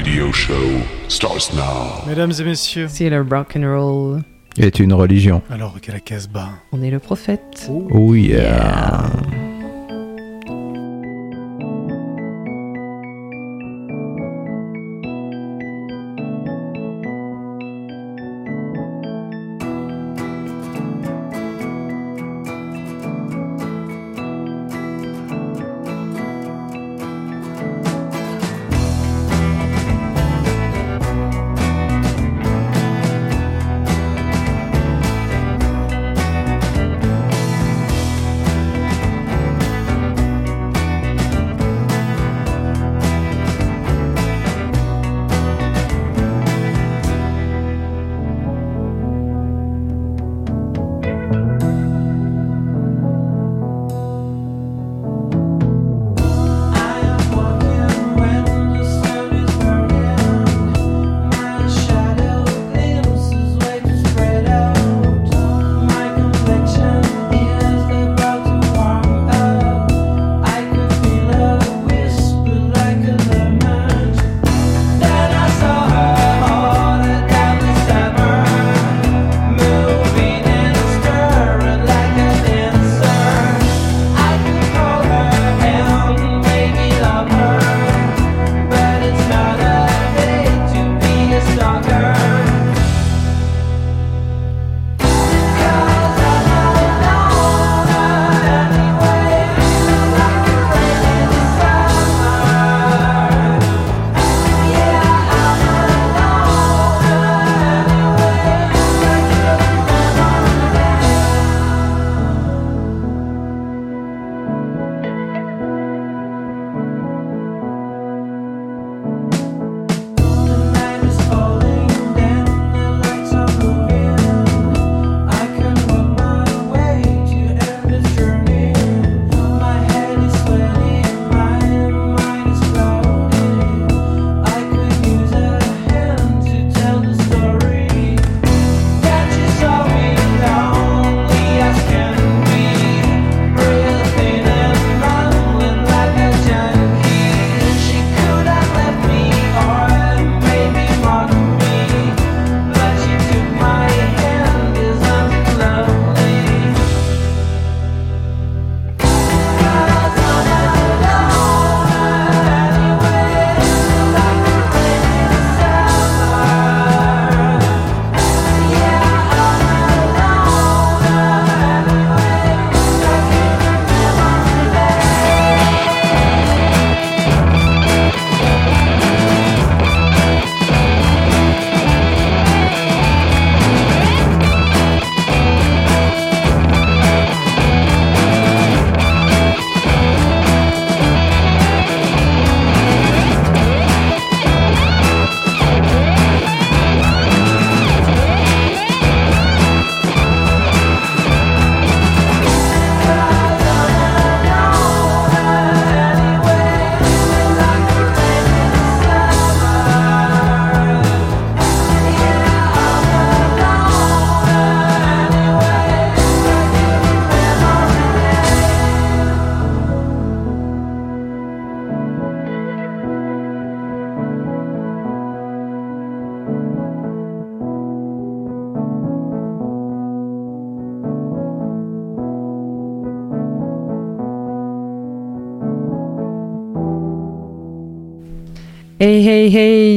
radio show starts now. Mesdames et messieurs, Si le rock and roll, est une religion. alors qu'à la Casbah. on est le prophète. Oh yeah. Hey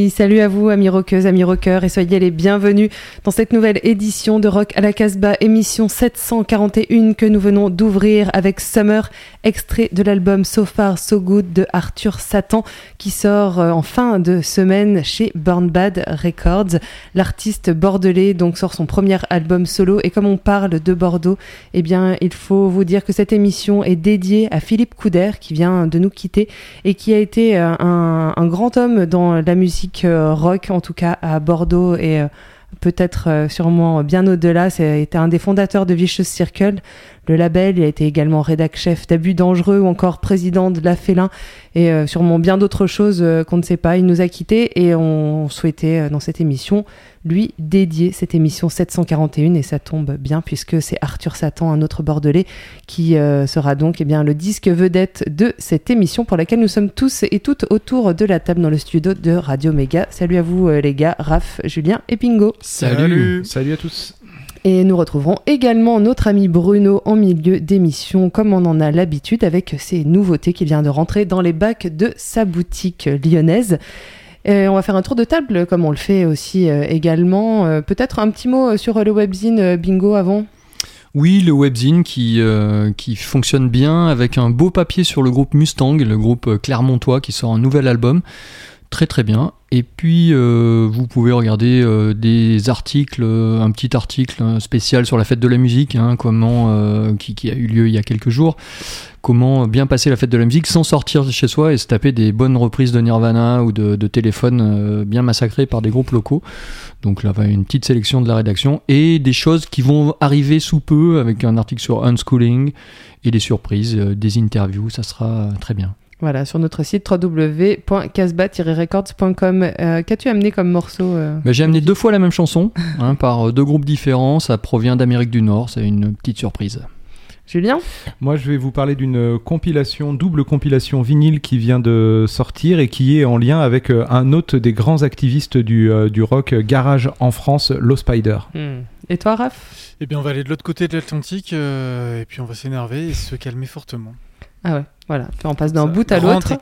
salut à vous amis rockeuses, amis rockeurs et soyez les bienvenus dans cette nouvelle édition de Rock à la Casbah, émission 741 que nous venons d'ouvrir avec Summer, extrait de l'album So Far So Good de Arthur Satan qui sort euh, en fin de semaine chez Burn Bad Records. L'artiste bordelais donc sort son premier album solo et comme on parle de Bordeaux, eh bien il faut vous dire que cette émission est dédiée à Philippe Couder qui vient de nous quitter et qui a été euh, un grand homme dans la musique euh, rock, en tout cas à Bordeaux et euh, peut-être euh, sûrement bien au-delà. C'était un des fondateurs de Vicious Circle, le label. Il a été également rédac chef d'Abus Dangereux ou encore président de la Félin et euh, sûrement bien d'autres choses euh, qu'on ne sait pas. Il nous a quittés et on souhaitait dans cette émission lui dédier cette émission 741 et ça tombe bien puisque c'est Arthur Satan, un autre bordelais, qui sera donc eh bien, le disque vedette de cette émission pour laquelle nous sommes tous et toutes autour de la table dans le studio de Radio Méga. Salut à vous les gars, Raph, Julien et Pingo. Salut. Salut à tous. Et nous retrouverons également notre ami Bruno en milieu d'émission, comme on en a l'habitude, avec ses nouveautés qu'il vient de rentrer dans les bacs de sa boutique lyonnaise. On va faire un tour de table, comme on le fait aussi euh, également. Euh, peut-être un petit mot sur le webzine euh, Bingo avant? Oui, le webzine qui, qui fonctionne bien avec un beau papier sur le groupe Mustang, le groupe clermontois qui sort un nouvel album très très bien. Et puis euh, vous pouvez regarder euh, des articles, euh, un petit article spécial sur la fête de la musique, hein, comment qui, a eu lieu il y a quelques jours. Comment bien passer la fête de la musique sans sortir de chez soi et se taper des bonnes reprises de Nirvana ou de, de téléphone bien massacrés par des groupes locaux. Donc là, une petite sélection de la rédaction et des choses qui vont arriver sous peu avec un article sur unschooling et des surprises, des interviews. Ça sera très bien. Voilà, sur notre site www.casbah-records.com. Euh, qu'as-tu amené comme morceau euh, bah, J'ai amené deux fois la même chanson, hein, par euh, deux groupes différents. Ça provient d'Amérique du Nord, c'est une petite surprise. Julien? Moi, je vais vous parler d'une compilation, double compilation vinyle qui vient de sortir et qui est en lien avec un autre des grands activistes du, rock garage en France, Low Spider. Hmm. Et toi, Raph? Eh bien, on va aller de l'autre côté de l'Atlantique et puis on va s'énerver et se calmer fortement. Ah ouais, voilà, on passe d'un bout à l'autre.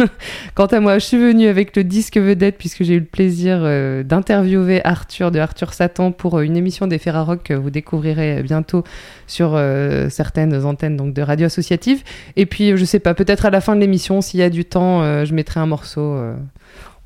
Quant à moi, je suis venue avec le disque vedette puisque j'ai eu le plaisir euh, d'interviewer Arthur de Arthur Satan pour euh, une émission des Ferrarock que vous découvrirez bientôt sur euh, certaines antennes donc de radio associative. Et puis, je sais pas, peut-être à la fin de l'émission, s'il y a du temps, je mettrai un morceau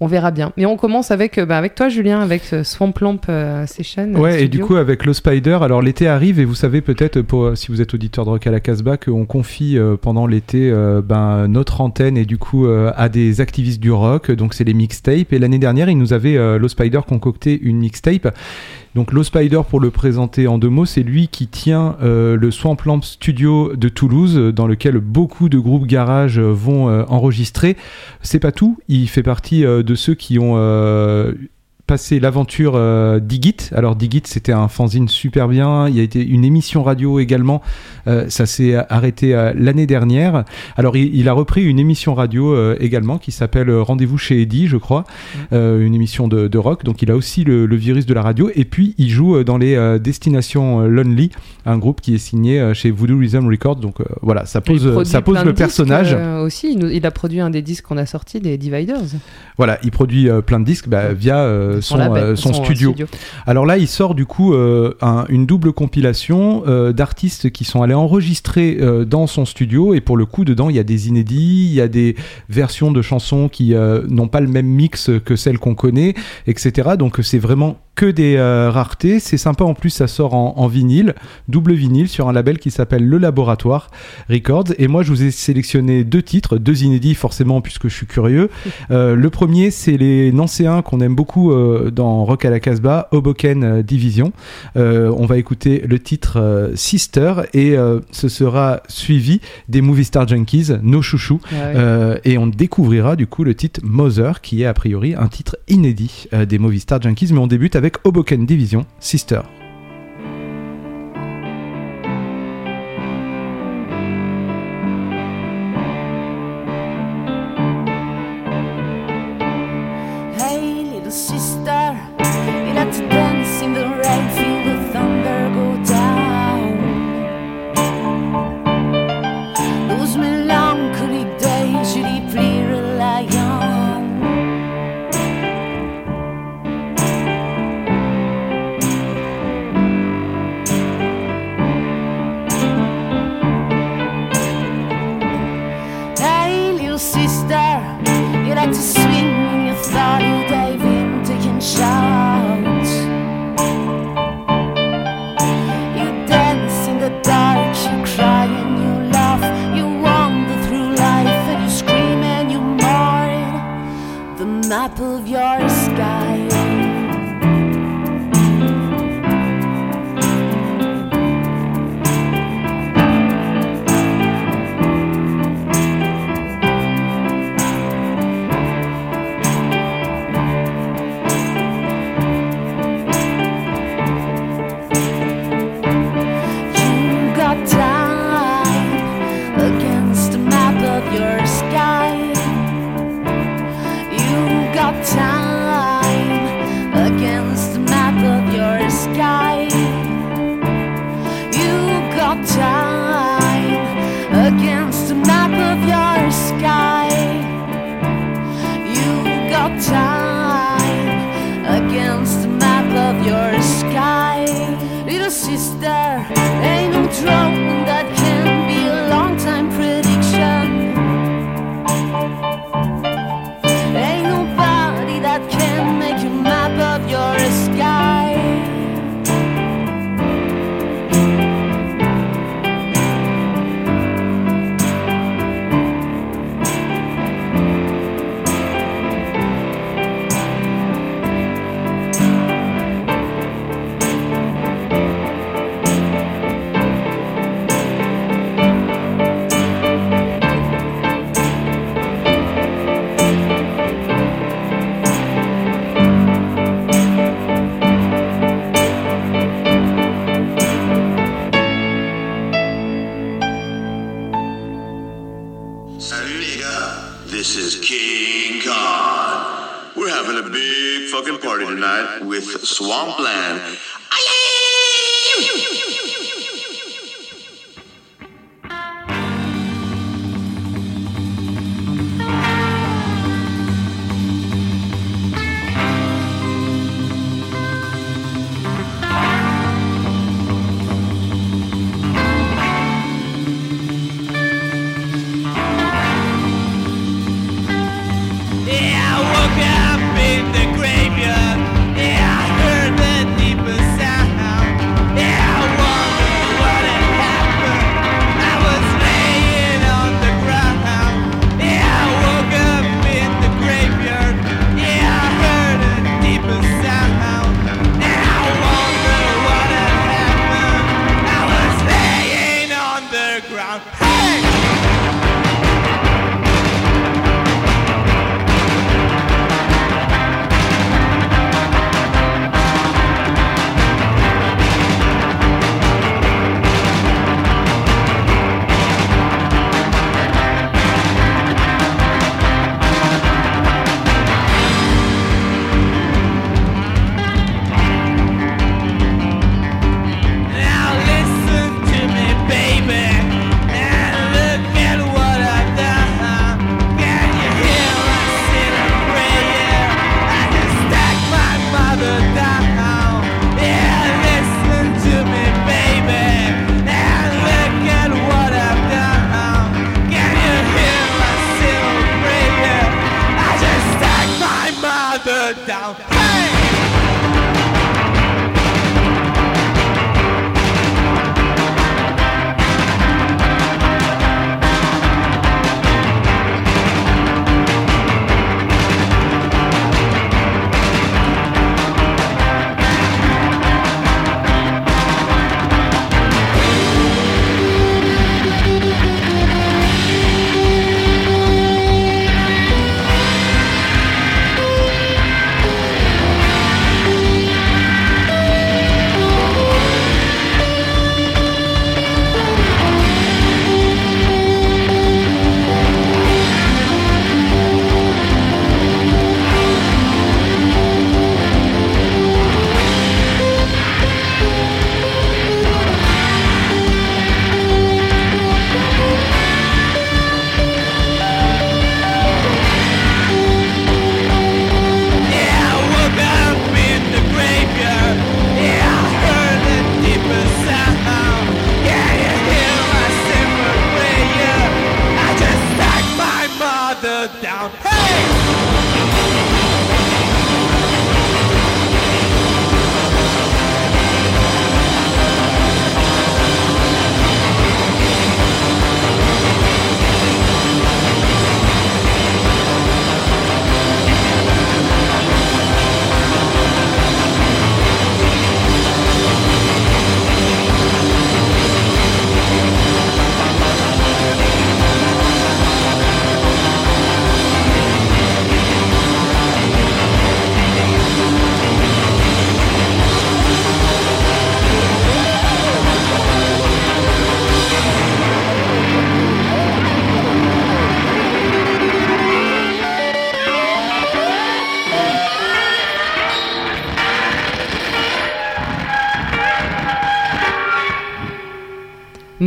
on verra bien. Mais on commence avec, euh, bah, avec toi, Julien, avec euh, Swamp euh, Session. Ouais, et du coup, avec le Spider, alors l'été arrive et vous savez peut-être, pour, si vous êtes auditeur de Rock à la Casbah, qu'on confie pendant l'été ben, notre antenne et du coup à des activistes du rock. Donc, c'est les mixtapes. Et l'année dernière, ils nous avaient, le Spider, concocté une mixtape. Donc Low Spider, pour le présenter en deux mots, c'est lui qui tient euh, le Swamplamp Studio de Toulouse, dans lequel beaucoup de groupes garage vont euh, enregistrer. C'est pas tout, il fait partie euh, de ceux qui ont passé l'aventure euh, Digit. Alors Digit, c'était un fanzine super bien. Il y a été une émission radio également. Euh, ça s'est arrêté euh, l'année dernière. Alors il, a repris une émission radio également qui s'appelle Rendez-vous chez Eddie, je crois, mmh. une émission de, rock. Donc il a aussi le, virus de la radio. Et puis il joue dans les Destinations Lonely, un groupe qui est signé chez Voodoo Rhythm Records. Donc voilà, ça pose, ça pose le personnage. aussi, il, a produit un des disques qu'on a sorti des Dividers. Voilà, il produit plein de disques bah, via son, euh, son, studio. Alors là, il sort du coup euh, une double compilation euh, d'artistes qui sont allés enregistrer dans son studio et pour le coup, dedans, il y a des inédits, il y a des versions de chansons qui n'ont pas le même mix que celles qu'on connaît, etc. Donc c'est vraiment que des euh, raretés. C'est sympa en plus, ça sort en, vinyle, double vinyle sur un label qui s'appelle Le Laboratoire Records. Et moi, je vous ai sélectionné deux titres, deux inédits forcément puisque je suis curieux. Euh, le premier, c'est les Nancéens qu'on aime beaucoup euh, dans Rock à la Casbah, Hoboken Division. on va écouter le titre Sister et ce sera suivi des Movie Star Junkies, Nos Chouchous. Ah et on découvrira du coup le titre Mother qui est a priori un titre inédit des Movie Star Junkies. Mais on débute avec Hoboken Division, Sister. your time against the map of your sky. You got time against the map of your sky. Little sister, ain't no trouble.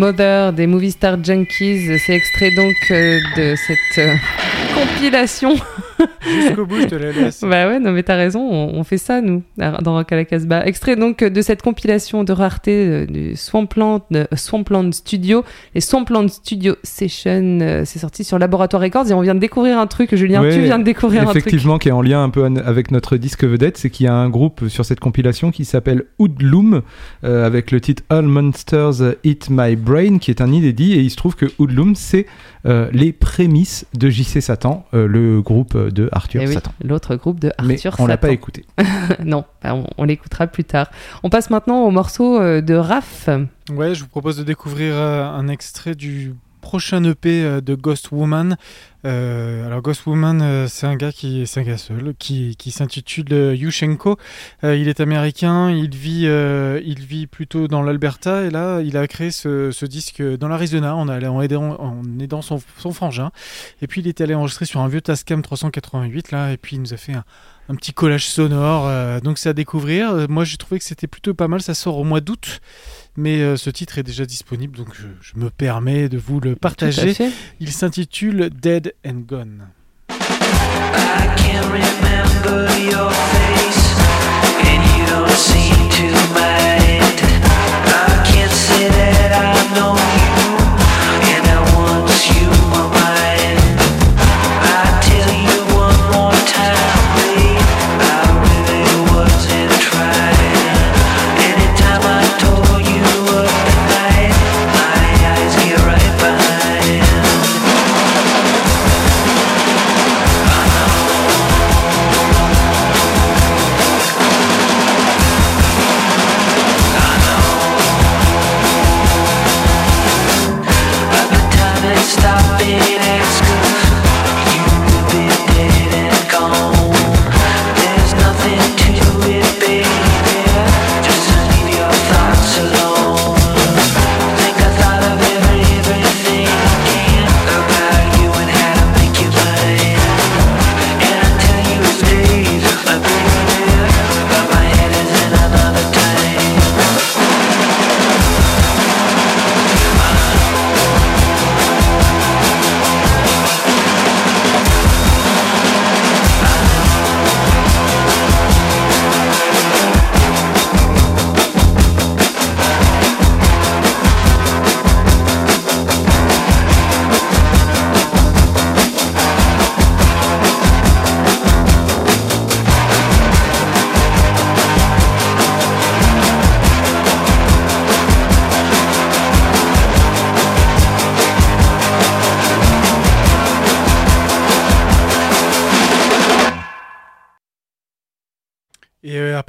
Mother des Movie Star Junkies. C'est extrait donc euh, de cette euh, compilation Jusqu'au bout, je te la laisse. Bah ouais, non mais t'as raison, on, on fait ça nous, dans Rock à la Casbah. Extrait donc de cette compilation de rareté euh, du Swampland, Swampland Studio, les Swampland Studio Session, euh, c'est sorti sur Laboratoire Records et on vient de découvrir un truc, Julien, Ouais, tu viens de découvrir un truc. Effectivement, qui est en lien un peu avec notre disque vedette, c'est qu'il y a un groupe sur cette compilation qui s'appelle Hoodloom, euh, avec le titre All Monsters Eat My Brain, qui est un inédit, et il se trouve que Hoodloom, c'est euh, les prémices de JC Satan, euh, le groupe de Arthur Eh oui, Satan. l'autre groupe de Mais Arthur on l'a Satan. pas écouté. non, on, on l'écoutera plus tard. On passe maintenant au morceau euh, de Raph. Ouais, je vous propose de découvrir euh, un extrait du prochain EP euh, de Ghost Woman. Euh, alors Ghost Woman, euh, c'est un gars qui, c'est un gars seul, qui, qui s'intitule Yushchenko. Euh, il est américain, il vit, il vit plutôt dans l'Alberta et là, il a créé ce, disque dans l'Arizona en, aidant, en aidant son, son frangin. Et puis il est allé enregistrer sur un vieux Tascam 388 là, et puis il nous a fait un, petit collage sonore. donc c'est à découvrir. Moi, j'ai trouvé que c'était plutôt pas mal. Ça sort au mois d'août. Mais euh, ce titre est déjà disponible, donc je, je me permets de vous le partager. Il s'intitule Dead and Gone. I can't remember your face, and you don't seem to mind. I can't say that I know you,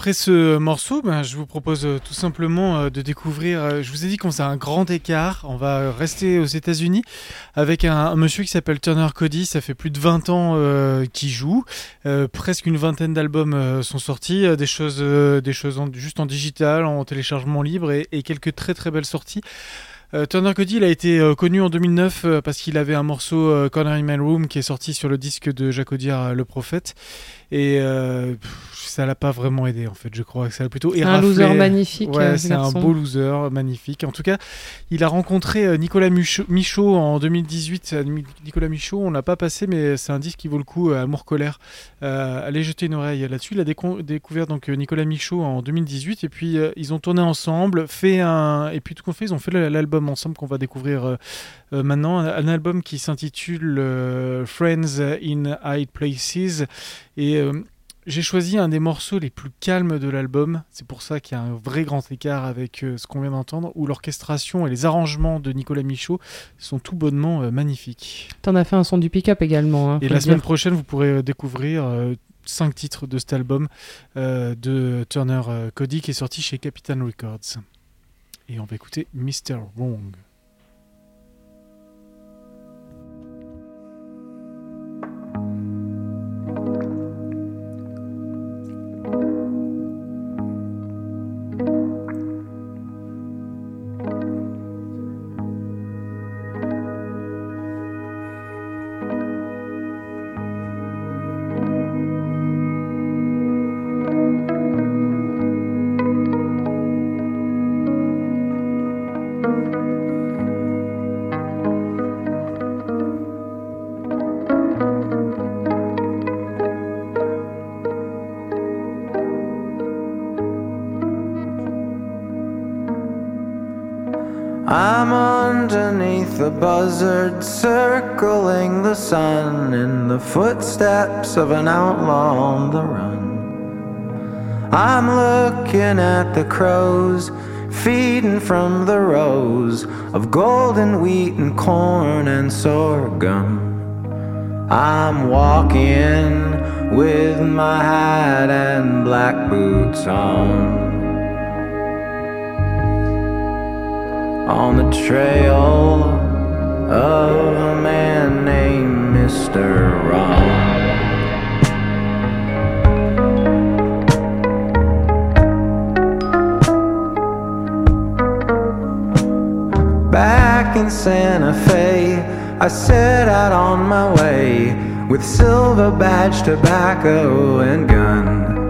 après ce morceau, ben, je vous propose euh, tout simplement euh, de découvrir. euh, je vous ai dit qu'on faisait un grand écart. On va rester aux États-Unis avec un, monsieur qui s'appelle Turner Cody. Ça fait plus de 20 ans qu'il joue. Presque une vingtaine d'albums sont sortis. des choses, des choses juste en digital, en téléchargement libre et, et quelques très très belles sorties. Euh, Turner Cody, il a été euh, connu en 2009 euh, parce qu'il avait un morceau Corner in My Room qui est sorti sur le disque de Jacques Audiard, Le Prophète. Et euh, ça l'a pas vraiment aidé en fait, je crois que ça l'a plutôt Un éraflé. loser magnifique. Ouais, ce c'est un beau loser, magnifique. En tout cas, il a rencontré Nicolas Michaud, en 2018. Euh, Mi- Nicolas Michaud, on l'a pas passé, mais c'est un disque qui vaut le coup, Amour Colère. Euh, allez jeter une oreille là-dessus. Il a découvert donc Nicolas Michaud en 2018 et puis euh, ils ont tourné ensemble, fait un et puis tout qu'on fait, ils ont fait le- ensemble qu'on va découvrir euh, euh, maintenant, un, album qui s'intitule euh, Friends in High Places et j'ai choisi un des morceaux les plus calmes de l'album. C'est pour ça qu'il y a un vrai grand écart avec ce qu'on vient d'entendre, où l'orchestration et les arrangements de Nicolas Michaud sont tout bonnement magnifiques. T'en as fait un son du pick-up également. hein, Et la semaine prochaine, vous pourrez découvrir cinq titres de cet album de Turner Cody qui est sorti chez Capitol Records. Et on va écouter Mr. Wrong. Circling the sun in the footsteps of an outlaw on the run. I'm looking at the crows feeding from the rows of golden wheat and corn and sorghum. I'm walking with my hat and black boots on. On the trail of a man named Mr. Wrong. Back in Santa Fe, I set out on my way with silver badge, tobacco, and gun.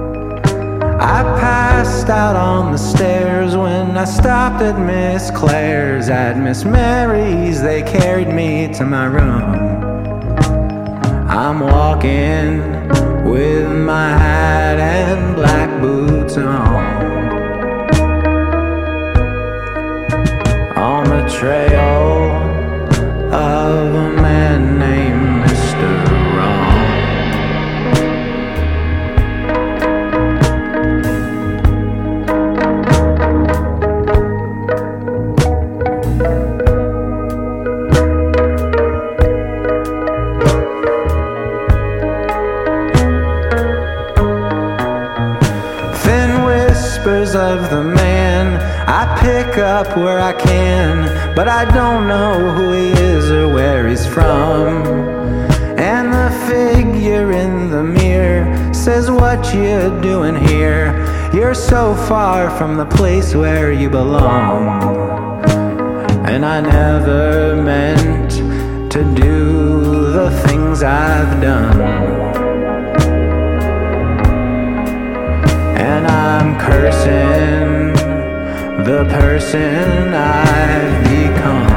I passed out on the stairs when I stopped at Miss Claire's. At Miss Mary's, they carried me to my room. I'm walking with my hat and black boots on. On the trail of a man named pick up where I can, but I don't know who he is or where he's from. And the figure in the mirror says, What you doing here? You're so far from the place where you belong. And I never meant to do the things I've done. And I'm cursing the person I've become.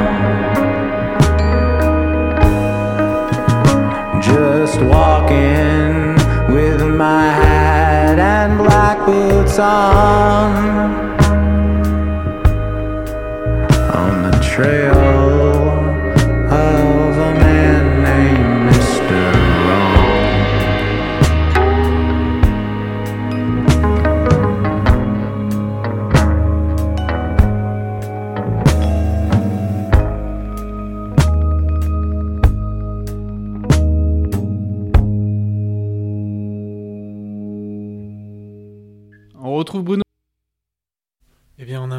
Just walking with my hat and black boots on. On the trail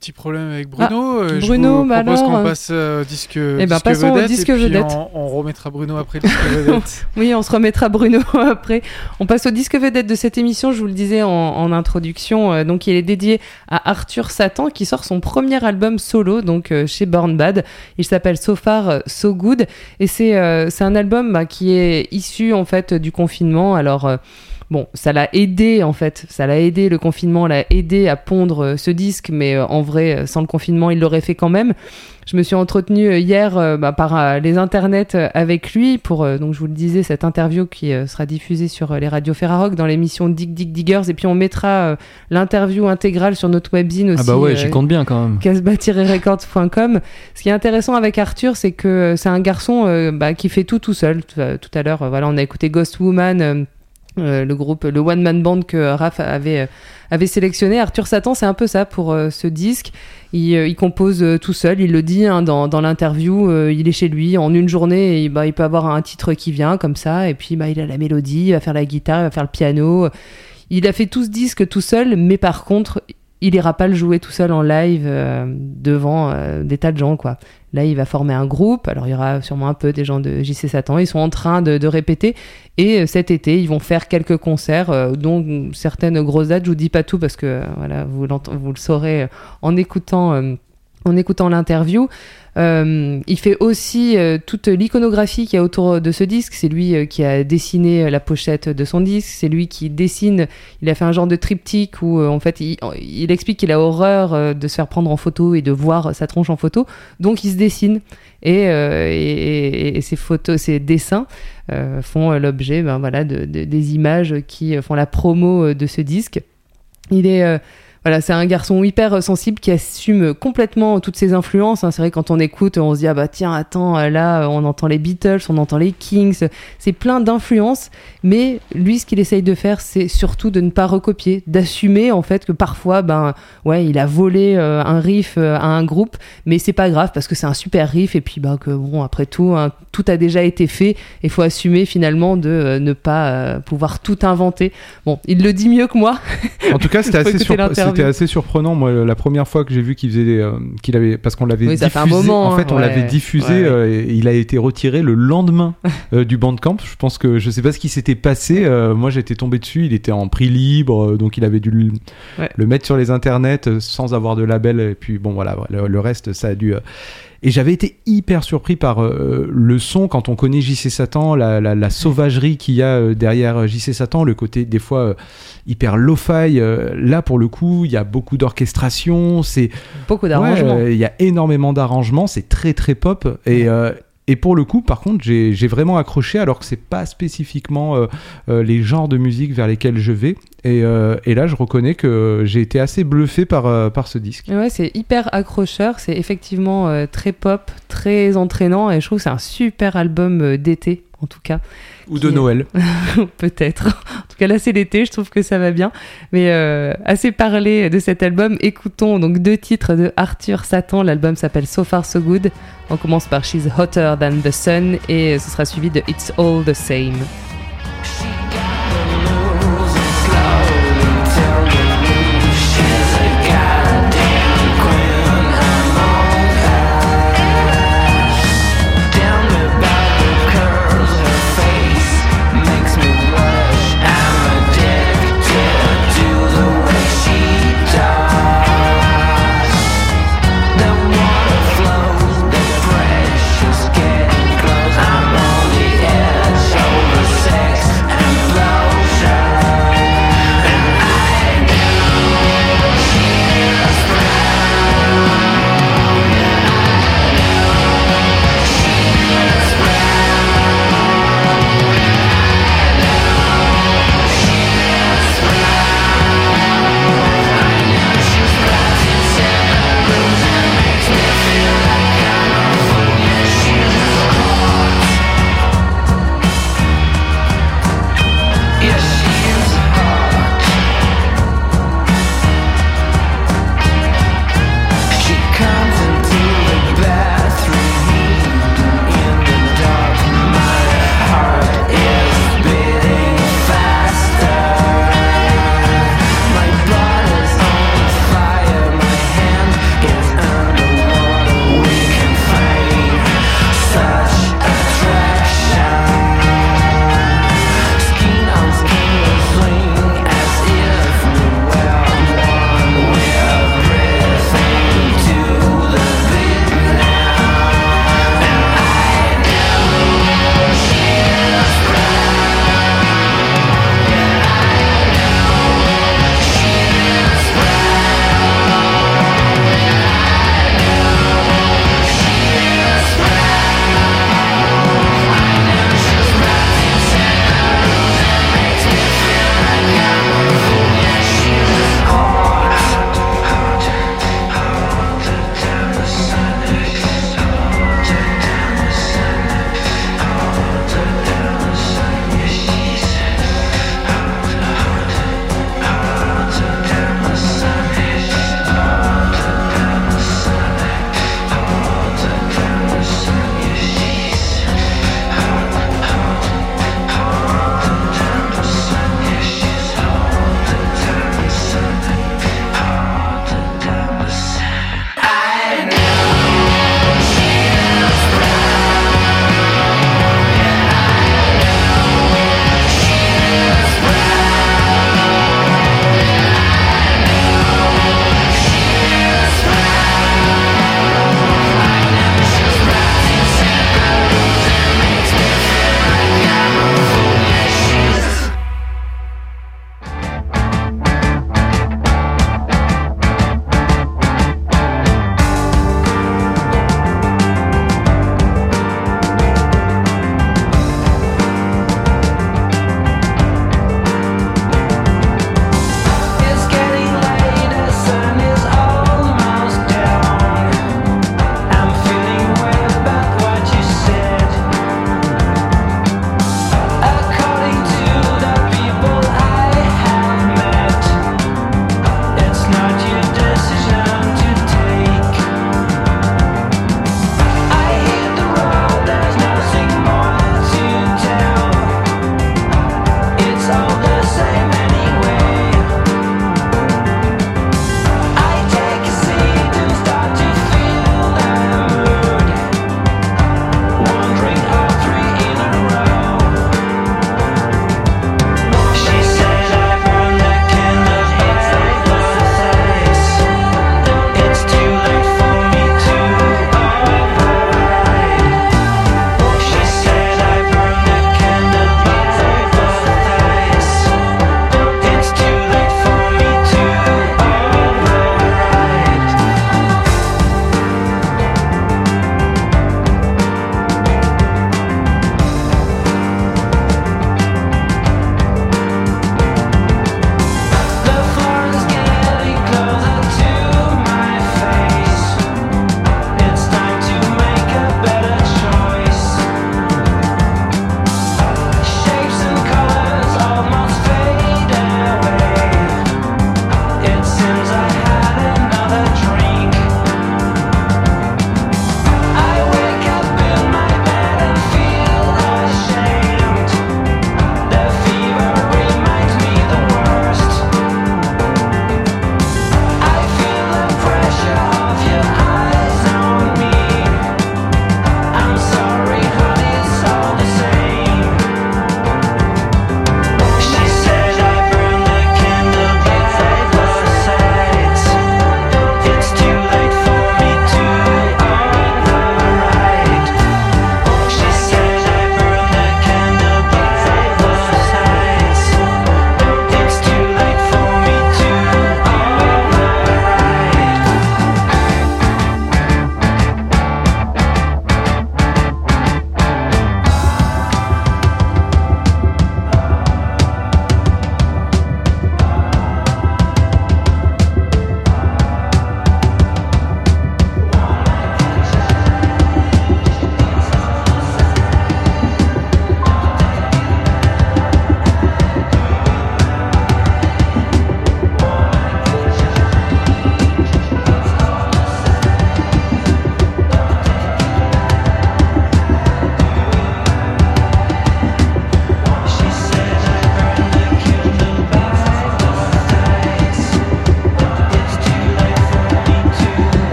petit problème avec Bruno. Euh, je Bruno, vous bah propose qu'on euh, passe euh, au disque, eh ben, disque passons au vedette. disque et puis vedette. On, on remettra Bruno après le disque vedette. Oui, on se remettra Bruno après. On passe au disque vedette de cette émission, je vous le disais en, en introduction. donc, il est dédié à Arthur Satan qui sort son premier album solo, donc chez Born Bad. Il s'appelle So Far So Good et c'est euh, un album bah, qui est issu en fait du confinement. Alors euh, Bon, ça l'a aidé en fait, ça l'a aidé, le confinement l'a aidé à pondre euh, ce disque, mais euh, en vrai, euh, sans le confinement, il l'aurait fait quand même. Je me suis entretenue hier bah, par les internets avec lui pour, donc je vous le disais, cette interview qui sera diffusée sur les radios Ferrarock dans l'émission Dig Dig Diggers, et puis on mettra l'interview intégrale sur notre webzine aussi. Ah bah ouais, euh, j'y compte bien quand même. casbah-records.com. Ce qui est intéressant avec Arthur, c'est que c'est un garçon bah, qui fait tout tout seul. Tout, à- l'heure, voilà, on a écouté Ghost Woman, le groupe, le one man band que Raph avait euh, avait sélectionné. Arthur Satan, c'est un peu ça pour euh, ce disque. Il, euh, compose euh, tout seul, il le dit hein, dans, dans l'interview. euh, il est chez lui en une journée, et, bah, il peut avoir un titre qui vient comme ça, et puis bah, il a la mélodie, il va faire la guitare, il va faire le piano. Il a fait tout ce disque tout seul, mais par contre, il ira pas le jouer tout seul en live euh, devant euh, des tas de gens, quoi. Là, il va former un groupe. Alors, il y aura sûrement un peu des gens de JC Satan. Ils sont en train de, répéter. Et euh, cet été, ils vont faire quelques concerts, dont certaines grosses dates. Je vous dis pas tout parce que voilà, vous, vous le saurez en écoutant. En écoutant l'interview, Euh, il fait aussi euh, toute l'iconographie qu'il y a autour de ce disque. C'est lui euh, qui a dessiné la pochette de son disque. C'est lui qui dessine. Il a fait un genre de triptyque où, en fait, il, explique qu'il a horreur de se faire prendre en photo et de voir sa tronche en photo. Donc, il se dessine. Et, et, ses photos, ses dessins font l'objet ben, voilà, de, de- des images qui font la promo de ce disque. Il est. Voilà, c'est un garçon hyper euh, sensible qui assume complètement toutes ses influences. hein. C'est vrai, quand on écoute, on se dit, ah bah tiens, attends, euh, là, euh, on entend les Beatles, on entend les Kings. C'est plein d'influences. Mais lui, ce qu'il essaye de faire, c'est surtout de ne pas recopier, d'assumer, en fait, que parfois, ben, ouais, il a volé un riff à un groupe, mais c'est pas grave parce que c'est un super riff. Et puis, bah, que bon, après tout, hein, tout a déjà été fait. Il faut assumer finalement de ne pas pouvoir tout inventer. Bon, il le dit mieux que moi. En tout cas, c'était assez, écouter surpre- l'interview. C'était assez surprenant. Moi, la première fois que j'ai vu qu'il faisait, euh, qu'il avait, parce qu'on l'avait Oui, diffusé. fait un moment, en fait, hein, on l'avait ouais. diffusé. Ouais, euh, et il a été retiré le lendemain euh, du Bandcamp. Je pense que je sais pas ce qui s'était passé. euh, moi, j'étais tombé dessus. Il était en prix libre, euh, donc il avait dû le, Ouais. le mettre sur les internets euh, sans avoir de label. Et puis bon, voilà, le, le reste, ça a dû. Et j'avais été hyper surpris par euh, le son quand on connaît JC Satan, la, la, la sauvagerie qu'il y a euh, derrière euh, JC Satan, le côté des fois euh, hyper lo-fi. euh, là, pour le coup, il y a beaucoup d'orchestration, c'est Beaucoup d'arrangements. euh, Il y a énormément d'arrangements, c'est très très pop. Et, euh, et pour le coup, par contre, j'ai vraiment accroché alors que c'est pas spécifiquement euh, euh, les genres de musique vers lesquels je vais. Et, euh, et là, je reconnais que j'ai été assez bluffé par, par ce disque. Ouais, c'est hyper accrocheur, c'est effectivement très pop, très entraînant et je trouve que c'est un super album d'été en tout cas. Ou de Noël. Peut-être. En tout cas là c'est l'été, je trouve que ça va bien. Mais euh, assez parlé de cet album, écoutons donc deux titres de Arthur Satan. L'album s'appelle So Far So Good. On commence par She's Hotter Than the Sun et ce sera suivi de It's All the Same.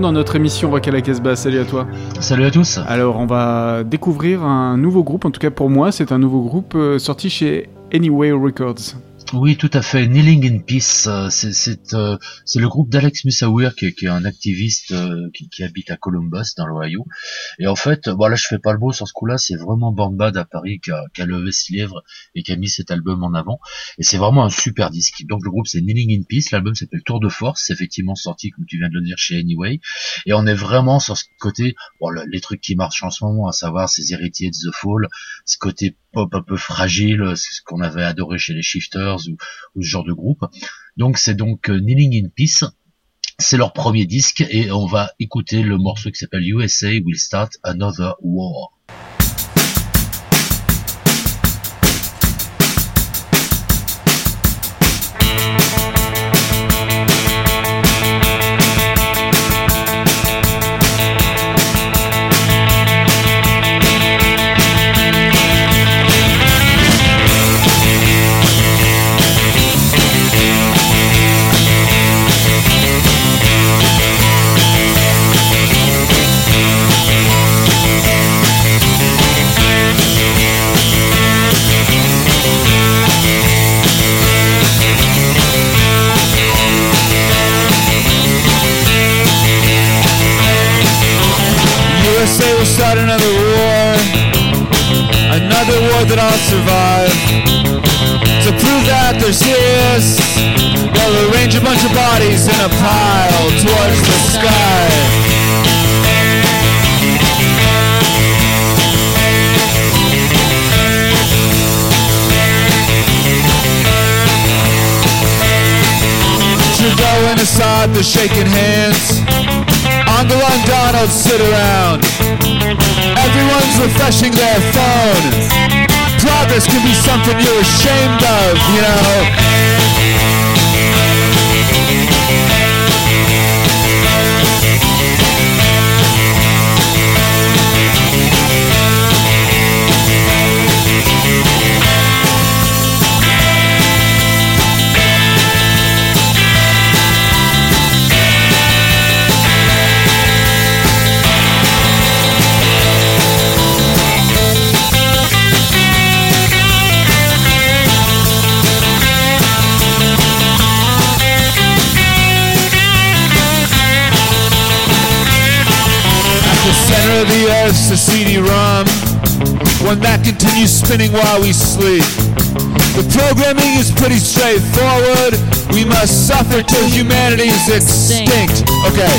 Dans notre émission Rock à la Casbah. Salut à toi. Salut à tous. Alors, on va découvrir un nouveau groupe. En tout cas, pour moi, c'est un nouveau groupe euh, sorti chez Anyway Records. Oui, tout à fait. Kneeling in Peace, euh, euh, c'est le groupe d'Alex Musawir qui, est- qui est un activiste euh, qui, qui habite à Columbus dans l'Ohio. Et en fait, bon là je fais pas le beau sur ce coup-là, c'est vraiment Band à Paris qui a, qui a levé ses lèvres et qui a mis cet album en avant. Et c'est vraiment un super disque. Donc le groupe c'est Kneeling in Peace, l'album s'appelle Tour de Force, c'est effectivement sorti comme tu viens de le dire chez Anyway. Et on est vraiment sur ce côté, bon, le- les trucs qui marchent en ce moment, à savoir ces héritiers de The Fall, ce côté pop un peu fragile, c'est ce qu'on avait adoré chez les Shifters ou, ou ce genre de groupe. Donc c'est donc euh, Kneeling in Peace. C'est leur premier disque et on va écouter le morceau qui s'appelle USA Will Start Another War. Shaking hands. Angela and Donald sit around. Everyone's refreshing their phone. Progress can be something you're ashamed of, you know. Continues spinning while we sleep. The programming is pretty straightforward. We must suffer till humanity is extinct. Okay.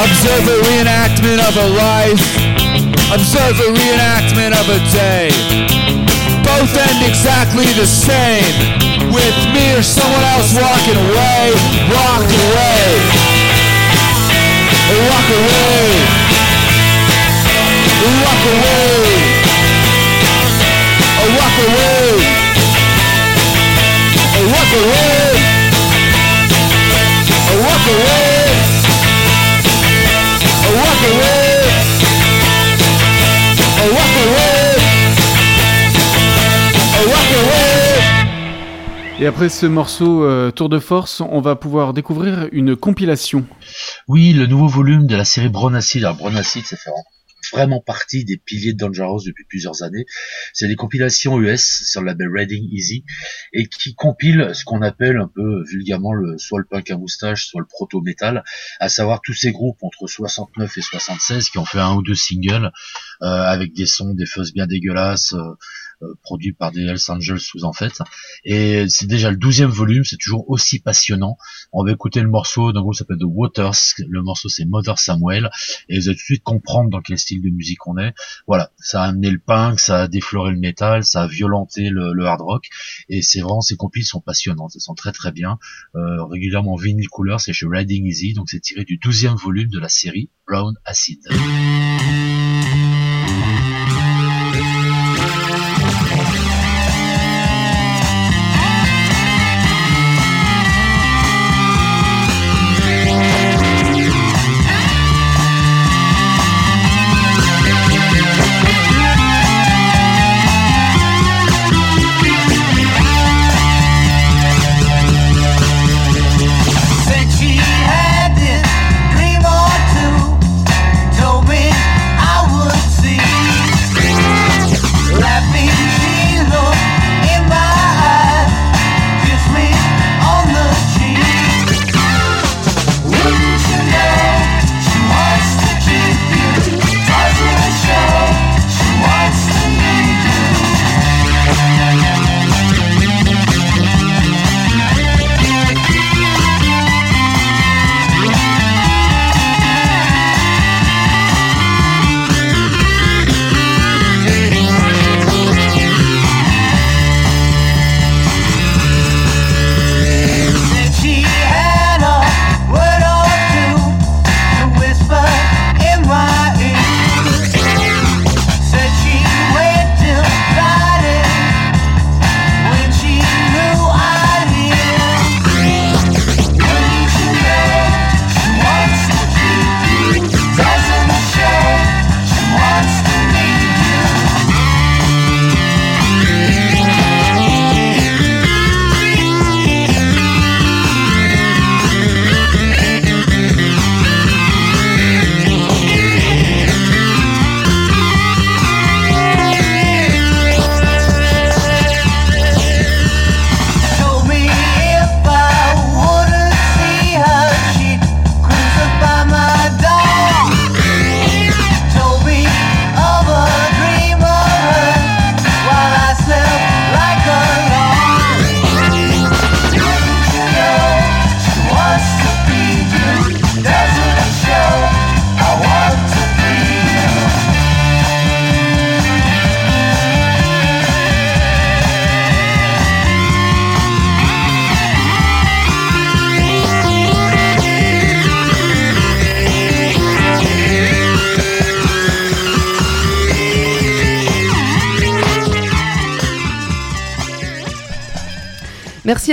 Observe a reenactment of a life. Observe a reenactment of a day. Both end exactly the same. With me or someone else walking away. Walk away. Walk away. Walk away. Walk away. Walk away. Et après ce morceau euh, Tour de Force, on va pouvoir découvrir une compilation. Oui, le nouveau volume de la série Brown Acid. Alors Brown Acid, ça fait vraiment partie des piliers de Dangerous depuis plusieurs années. C'est des compilations US sur le label Reading Easy et qui compilent ce qu'on appelle un peu vulgairement le soit le punk à moustache, soit le proto-metal, à savoir tous ces groupes entre 69 et 76 qui ont fait un ou deux singles euh, avec des sons, des fuzz bien dégueulasses. euh, euh, produits par des Hells Angels sous en fait et c'est déjà le douzième volume c'est toujours aussi passionnant. On va écouter le morceau d'un groupe qui s'appelle The Waters. Le morceau c'est Mother Samuel. Et vous allez tout de suite comprendre dans quel style de musique on est. Voilà ça a amené le punk ça a défloré le métal ça a violenté le, le hard rock. Et c'est vraiment ces compiles sont passionnantes elles sont très très bien. Euh, régulièrement en vinyle couleur c'est chez Riding Easy. Donc c'est tiré du douzième volume de la série Brown Acid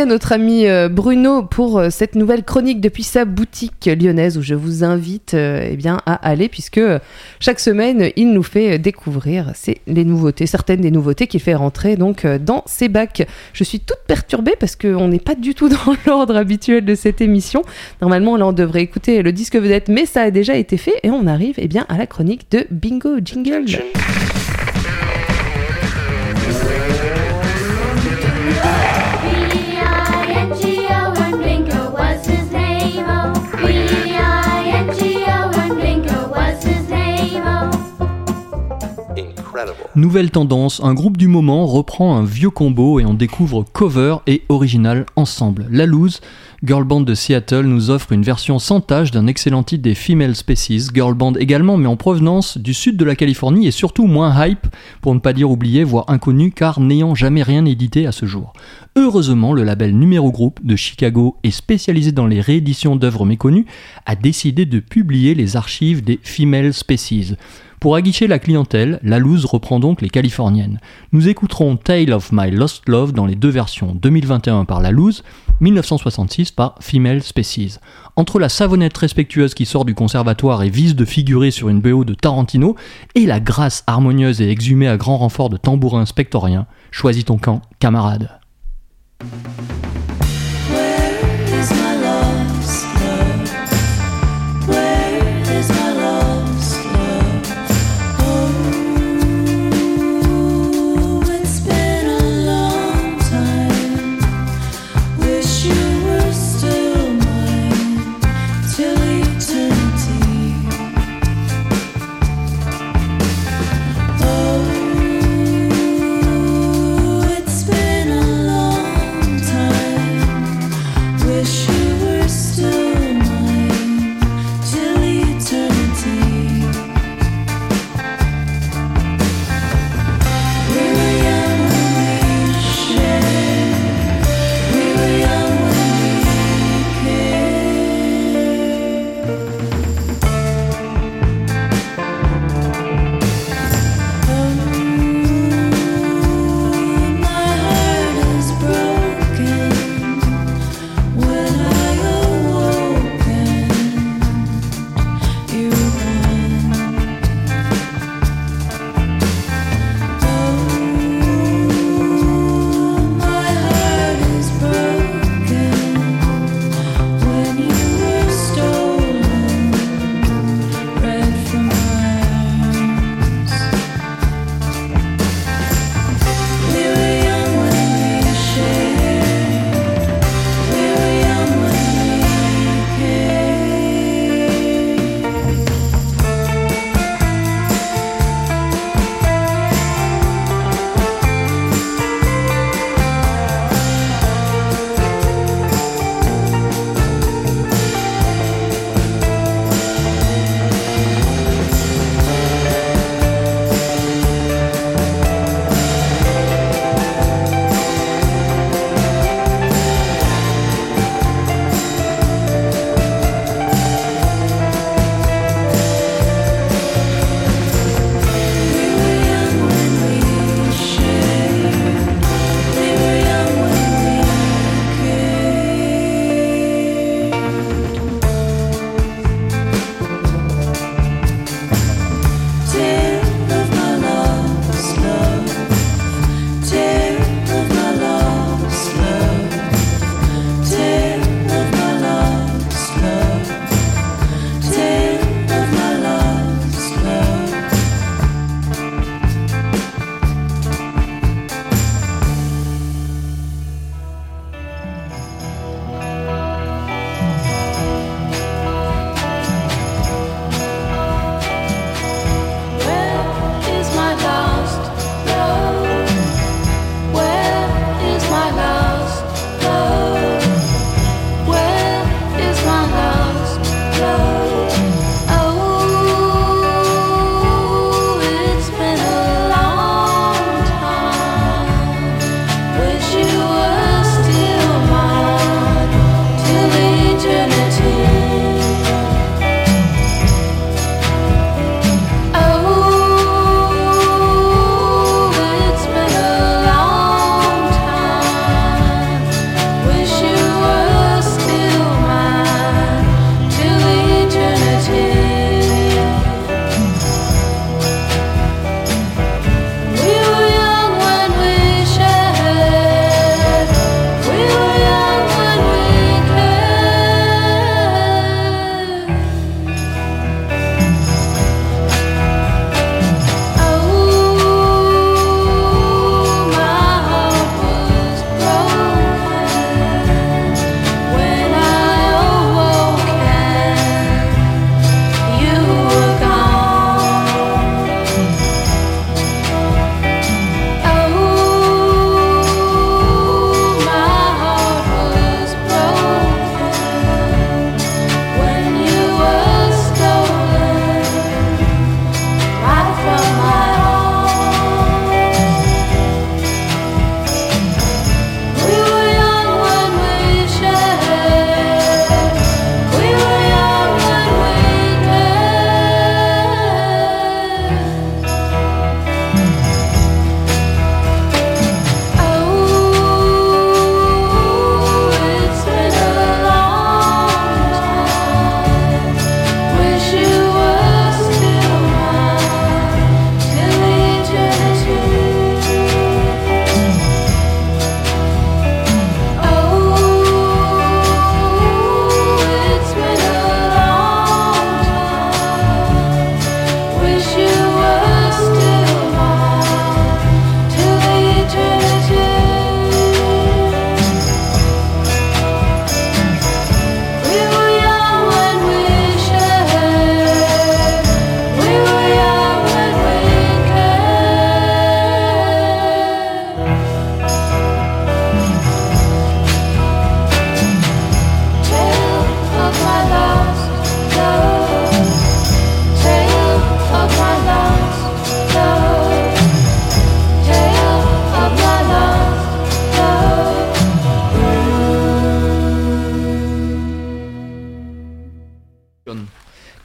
notre ami euh, Bruno pour euh, cette nouvelle chronique depuis sa boutique lyonnaise où je vous invite euh, eh bien, à aller puisque chaque semaine il nous fait découvrir les nouveautés, certaines des nouveautés qu'il fait rentrer donc dans ses bacs. Je suis toute perturbée parce qu'on n'est pas du tout dans l'ordre habituel de cette émission. Normalement là on devrait écouter le disque vedette mais ça a déjà été fait et on arrive eh bien, à la chronique de Bingo Jingle. Nouvelle tendance, un groupe du moment reprend un vieux combo et on découvre cover et original ensemble. La Loose, girl band de Seattle, nous offre une version sans tâche d'un excellent titre des Female Species, girl band également mais en provenance du sud de la Californie et surtout moins hype, pour ne pas dire oublié, voire inconnu car n'ayant jamais rien édité à ce jour. Heureusement, le label Numéro Group de Chicago et spécialisé dans les rééditions d'œuvres méconnues a décidé de publier les archives des Female Species. Pour aguicher la clientèle, la loose reprend donc les californiennes. Nous écouterons Tale of My Lost Love dans les deux versions, 2021 par la loose, 1966 par Female Species. Entre la savonnette respectueuse qui sort du conservatoire et vise de figurer sur une BO de Tarantino, et la grâce harmonieuse et exhumée à grand renfort de tambourins spectoriens, choisis ton camp, camarade.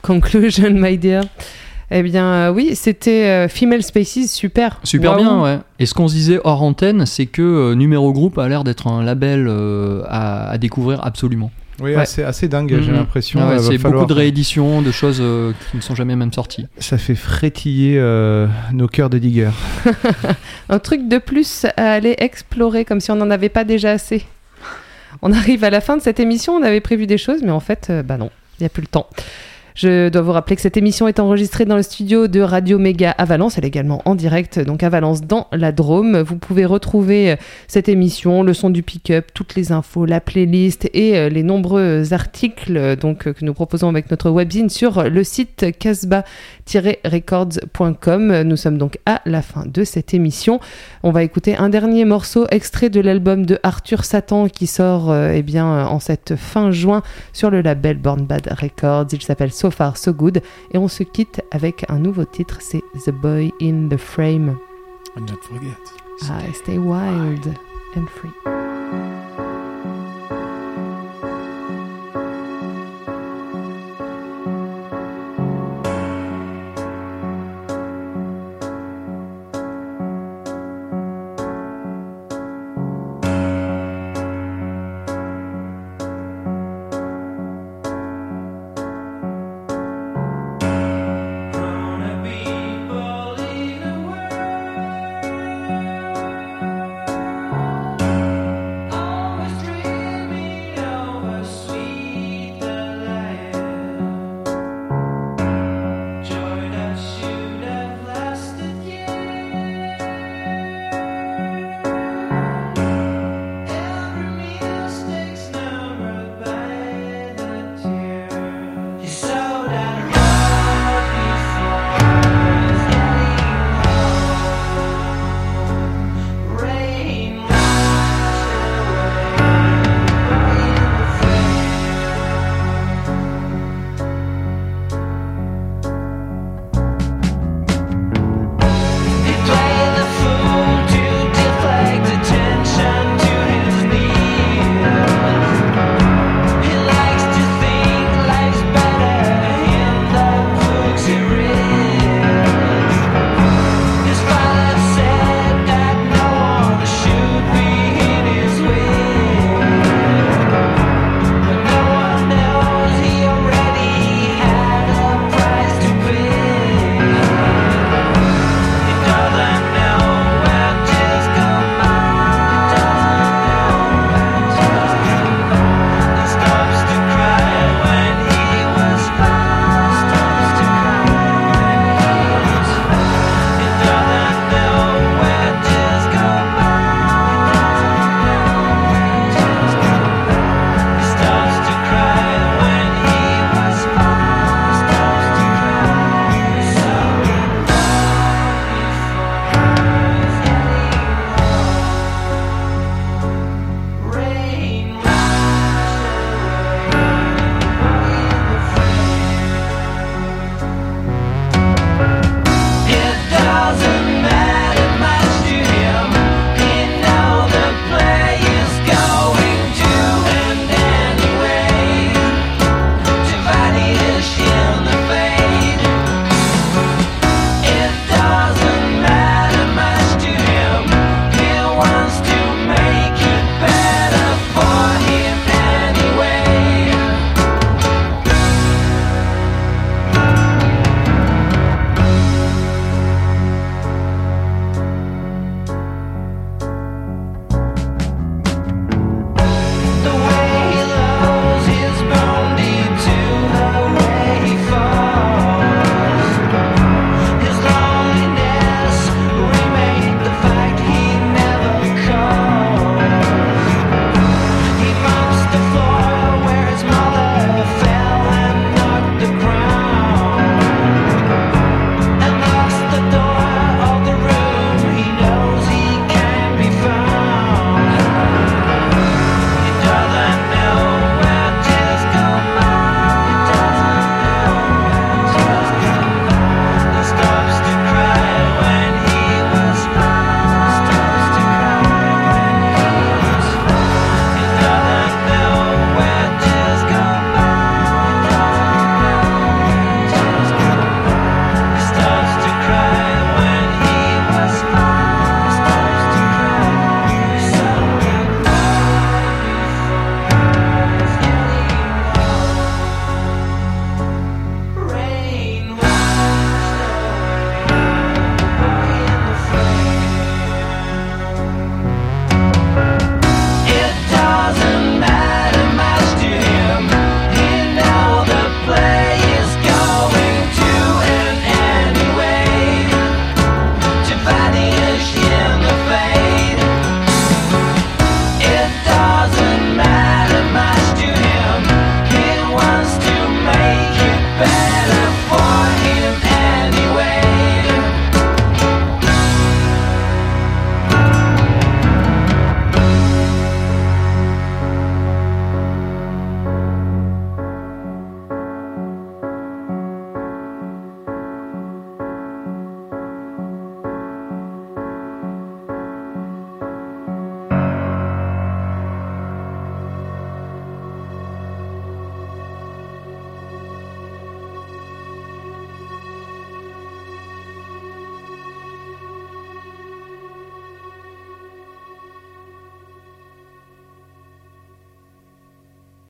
Conclusion, my dear. Eh bien, euh, oui, c'était euh, Female Spaces, super. Super bien, ouais. Et ce qu'on se disait hors antenne, c'est que euh, Numéro Group a l'air d'être un label euh, à, à découvrir absolument. Oui, Ouais. assez, assez dingue, j'ai Mhm. l'impression. Ah ouais, c'est falloir- beaucoup de rééditions, de choses euh, qui ne sont jamais même sorties. Ça fait frétiller euh, nos cœurs de digger. Un truc de plus à aller explorer, comme si on n'en avait pas déjà assez. On arrive à la fin de cette émission, on avait prévu des choses, mais en fait, euh, bah non, il n'y a plus le temps. Je dois vous rappeler que cette émission est enregistrée dans le studio de Radio Méga à Valence. Elle est également en direct, donc à Valence, dans la Drôme. Vous pouvez retrouver euh, cette émission, le son du pick-up, toutes les infos, la playlist et euh, les nombreux articles euh, donc, que nous proposons avec notre webzine sur le site casbah-records.com. Nous sommes donc à la fin de cette émission. On va écouter un dernier morceau extrait de l'album de Arthur Satan qui sort eh bien, en cette fin juin sur le label Born Bad Records. Il s'appelle So Far So Good et on se quitte avec un nouveau titre, c'est The Boy in the Frame. And not forget. Ah, stay wild and free.